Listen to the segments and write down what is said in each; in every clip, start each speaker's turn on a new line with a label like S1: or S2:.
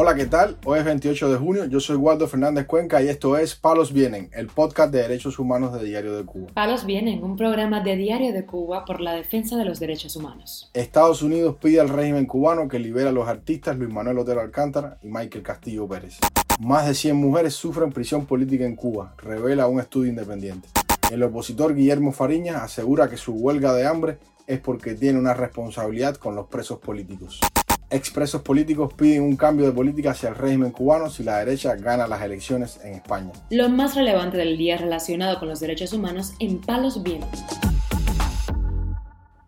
S1: Hola, ¿qué tal? Hoy es 28 de junio, yo soy Waldo Fernández Cuenca y esto es Palos Vienen, el podcast de derechos humanos de Diario de Cuba.
S2: Palos Vienen, un programa de Diario de Cuba por la defensa de los derechos humanos.
S1: Estados Unidos pide al régimen cubano que libere a los artistas Luis Manuel Otero Alcántara y Michael Castillo Pérez. Más de 100 mujeres sufren prisión política en Cuba, revela un estudio independiente. El opositor Guillermo Fariñas asegura que su huelga de hambre es porque tiene una responsabilidad con los presos políticos. Expresos políticos piden un cambio de política hacia el régimen cubano si la derecha gana las elecciones en España.
S2: Lo más relevante del día relacionado con los derechos humanos en Palos Vientos.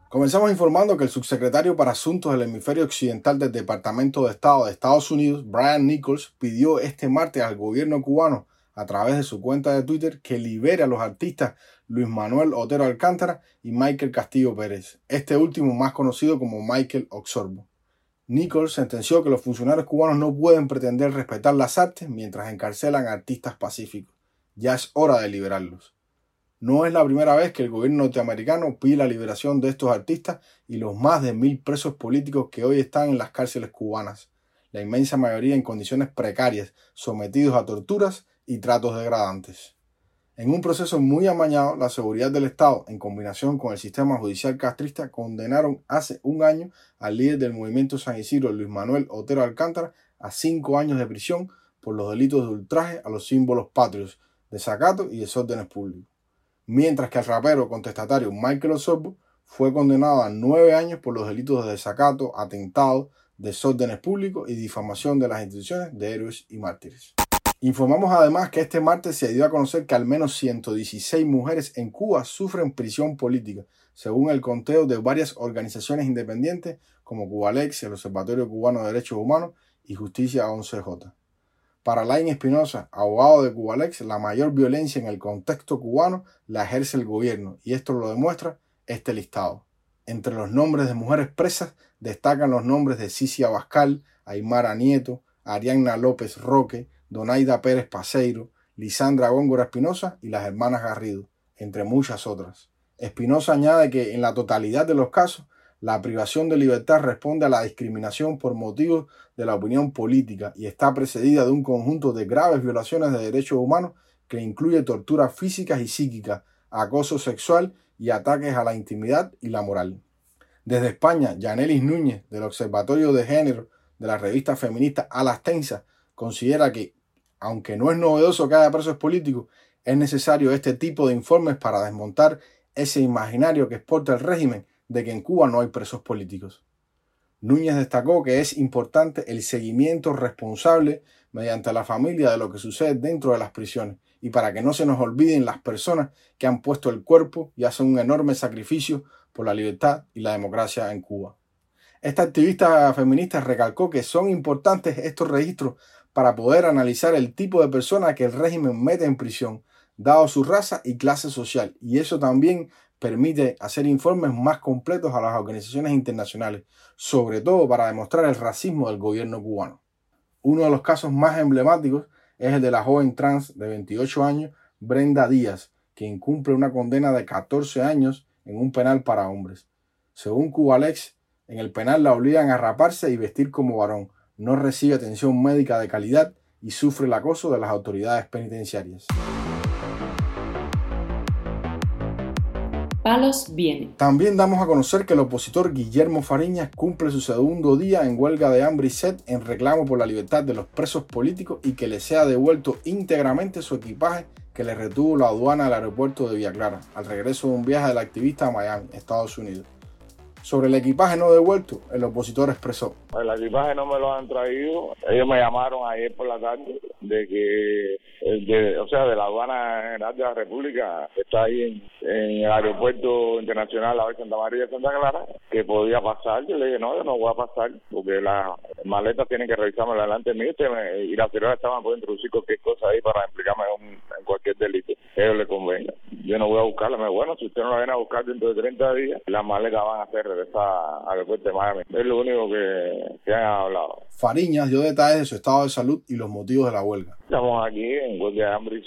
S1: Comenzamos informando que el subsecretario para Asuntos del Hemisferio Occidental del Departamento de Estado de Estados Unidos, Brian Nichols, pidió este martes al gobierno cubano, a través de su cuenta de Twitter, que libere a los artistas Luis Manuel Otero Alcántara y Michael Castillo Pérez, este último más conocido como Michael Oxorbo. Nichols sentenció que los funcionarios cubanos no pueden pretender respetar las artes mientras encarcelan a artistas pacíficos. Ya es hora de liberarlos. No es la primera vez que el gobierno norteamericano pide la liberación de estos artistas y los más de mil presos políticos que hoy están en las cárceles cubanas, la inmensa mayoría en condiciones precarias, sometidos a torturas y tratos degradantes. En un proceso muy amañado, la seguridad del Estado, en combinación con el sistema judicial castrista, condenaron hace un año al líder del movimiento San Isidro, Luis Manuel Otero Alcántara, a cinco años de prisión por los delitos de ultraje a los símbolos patrios, desacato y desórdenes públicos. Mientras que el rapero contestatario Michael Osorbo fue condenado a nueve años por los delitos de desacato, atentado, desórdenes públicos y difamación de las instituciones de héroes y mártires. Informamos además que este martes se dio a conocer que al menos 116 mujeres en Cuba sufren prisión política, según el conteo de varias organizaciones independientes como Cubalex, el Observatorio Cubano de Derechos Humanos y Justicia 11J. Para Lain Espinosa, abogado de Cubalex, la mayor violencia en el contexto cubano la ejerce el gobierno y esto lo demuestra este listado. Entre los nombres de mujeres presas destacan los nombres de Cicia Abascal, Aymara Nieto, Arianna López Roque, Donaida Pérez Paseiro, Lisandra Góngora Espinosa y las hermanas Garrido, entre muchas otras. Espinosa añade que en la totalidad de los casos, la privación de libertad responde a la discriminación por motivos de la opinión política y está precedida de un conjunto de graves violaciones de derechos humanos que incluye torturas físicas y psíquicas, acoso sexual y ataques a la intimidad y la moral. Desde España, Yanelis Núñez, del Observatorio de Género de la revista feminista Alastensa, considera que aunque no es novedoso que haya presos políticos, es necesario este tipo de informes para desmontar ese imaginario que exporta el régimen de que en Cuba no hay presos políticos. Núñez destacó que es importante el seguimiento responsable mediante la familia de lo que sucede dentro de las prisiones y para que no se nos olviden las personas que han puesto el cuerpo y hacen un enorme sacrificio por la libertad y la democracia en Cuba. Esta activista feminista recalcó que son importantes estos registros para poder analizar el tipo de persona que el régimen mete en prisión, dado su raza y clase social, y eso también permite hacer informes más completos a las organizaciones internacionales, sobre todo para demostrar el racismo del gobierno cubano. Uno de los casos más emblemáticos es el de la joven trans de 28 años, Brenda Díaz, que incumple una condena de 14 años en un penal para hombres. Según Cubalex, en el penal la obligan a raparse y vestir como varón, no recibe atención médica de calidad y sufre el acoso de las autoridades penitenciarias.
S2: Palos viene.
S1: También damos a conocer que el opositor Guillermo Fariñas cumple su segundo día en huelga de hambre y sed en reclamo por la libertad de los presos políticos y que le sea devuelto íntegramente su equipaje que le retuvo la aduana del aeropuerto de Villa Clara al regreso de un viaje del activista a Miami, Estados Unidos. Sobre el equipaje no devuelto, el opositor expresó.
S3: El equipaje no me lo han traído. Ellos me llamaron ayer por la tarde de que, de, o sea, de la aduana general de la República, que está ahí en, el aeropuerto internacional la Santa María de Santa Clara, que podía pasar. Yo le dije, no, yo no voy a pasar, porque las maletas tienen que revisarme delante mío y la ciudad estaban puede introducir cualquier cosa ahí para implicarme en, cualquier delito que ellos le convenga. Yo no voy a buscarla. Me bueno, si usted no la viene a buscar dentro de 30 días, las maletas van a ser regresar al aeropuerto de Miami. Es lo único que, que han hablado.
S1: Fariñas dio detalles de su estado de salud y los motivos de la huelga.
S3: Estamos aquí en huelga de hambre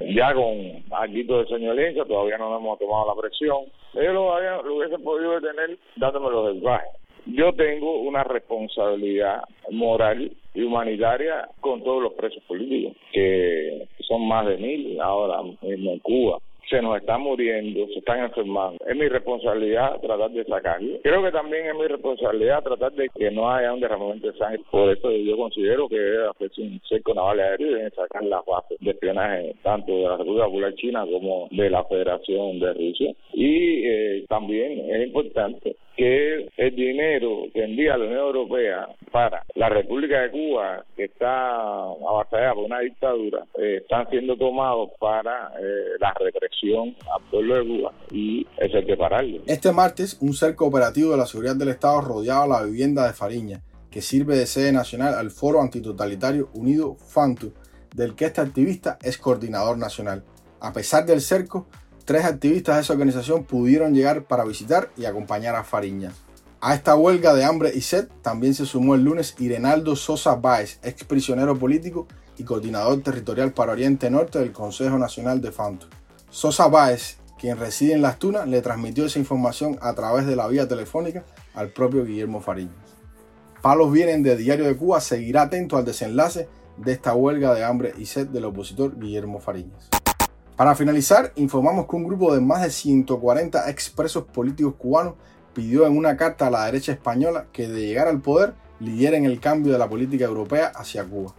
S3: y ya con algo de señolencia, todavía no hemos tomado la presión. Ellos lo, lo hubiesen podido detener dándome los desbajes. Yo tengo una responsabilidad moral y humanitaria con todos los presos políticos, que son más de mil ahora mismo en Cuba se nos están muriendo, se están enfermando. Es mi responsabilidad tratar de sacarlo. Creo que también es mi responsabilidad tratar de que no haya un derramamiento de sangre. Por eso yo considero que debe hacerse un cerco naval aéreo y deben sacar las bases de espionaje tanto de la República Popular China como de la Federación de Rusia. Y eh, también es importante que el dinero que envía la Unión Europea para la República de Cuba, que está avasallada por una dictadura, eh, están siendo tomados para eh, la represión al pueblo de Cuba y eso hay que pararlo.
S1: Este martes, un cerco operativo de la seguridad del Estado rodeaba la vivienda de Fariña, que sirve de sede nacional al Foro Antitotalitario Unido FANTU, del que este activista es coordinador nacional. A pesar del cerco, tres activistas de esa organización pudieron llegar para visitar y acompañar a Fariñas. A esta huelga de hambre y sed también se sumó el lunes Irenaldo Sosa Báez, ex prisionero político y coordinador territorial para Oriente Norte del Consejo Nacional de Fanto. Sosa Báez, quien reside en Las Tunas, le transmitió esa información a través de la vía telefónica al propio Guillermo Fariñas. Palos Vienen de Diario de Cuba seguirá atento al desenlace de esta huelga de hambre y sed del opositor Guillermo Fariñas. Para finalizar, informamos que un grupo de más de 140 expresos políticos cubanos pidió en una carta a la derecha española que de llegar al poder lideren el cambio de la política europea hacia Cuba.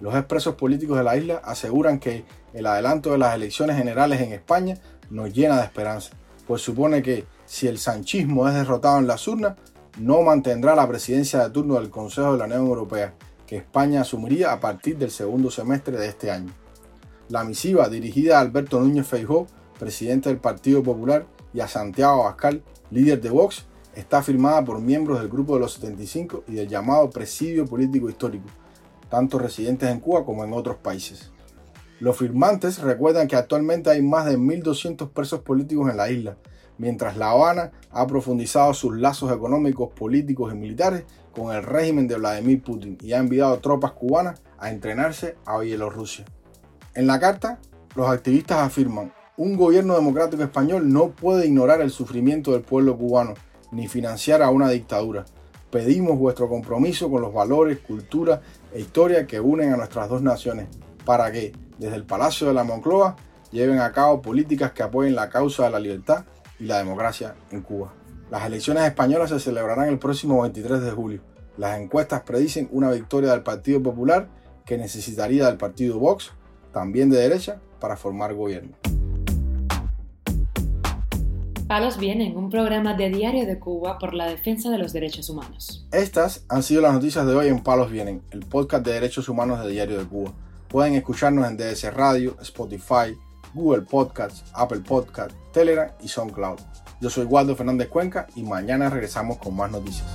S1: Los expresos políticos de la isla aseguran que el adelanto de las elecciones generales en España nos llena de esperanza, pues supone que si el sanchismo es derrotado en las urnas, no mantendrá la presidencia de turno del Consejo de la Unión Europea, que España asumiría a partir del segundo semestre de este año. La misiva dirigida a Alberto Núñez Feijó, presidente del Partido Popular, y a Santiago Abascal, líder de Vox, está firmada por miembros del Grupo de los 75 y del llamado Presidio Político Histórico, tanto residentes en Cuba como en otros países. Los firmantes recuerdan que actualmente hay más de 1.200 presos políticos en la isla, mientras La Habana ha profundizado sus lazos económicos, políticos y militares con el régimen de Vladimir Putin y ha enviado tropas cubanas a entrenarse a Bielorrusia. En la carta, los activistas afirman, un gobierno democrático español no puede ignorar el sufrimiento del pueblo cubano ni financiar a una dictadura. Pedimos vuestro compromiso con los valores, cultura e historia que unen a nuestras dos naciones para que, desde el Palacio de la Moncloa, lleven a cabo políticas que apoyen la causa de la libertad y la democracia en Cuba. Las elecciones españolas se celebrarán el próximo 23 de julio. Las encuestas predicen una victoria del Partido Popular que necesitaría del Partido Vox también de derecha, para formar gobierno.
S2: Palos Vienen, un programa de Diario de Cuba por la defensa de los derechos humanos.
S1: Estas han sido las noticias de hoy en Palos Vienen, el podcast de derechos humanos de Diario de Cuba. Pueden escucharnos en DS Radio, Spotify, Google Podcasts, Apple Podcasts, Telegram y SoundCloud. Yo soy Waldo Fernández Cuenca y mañana regresamos con más noticias.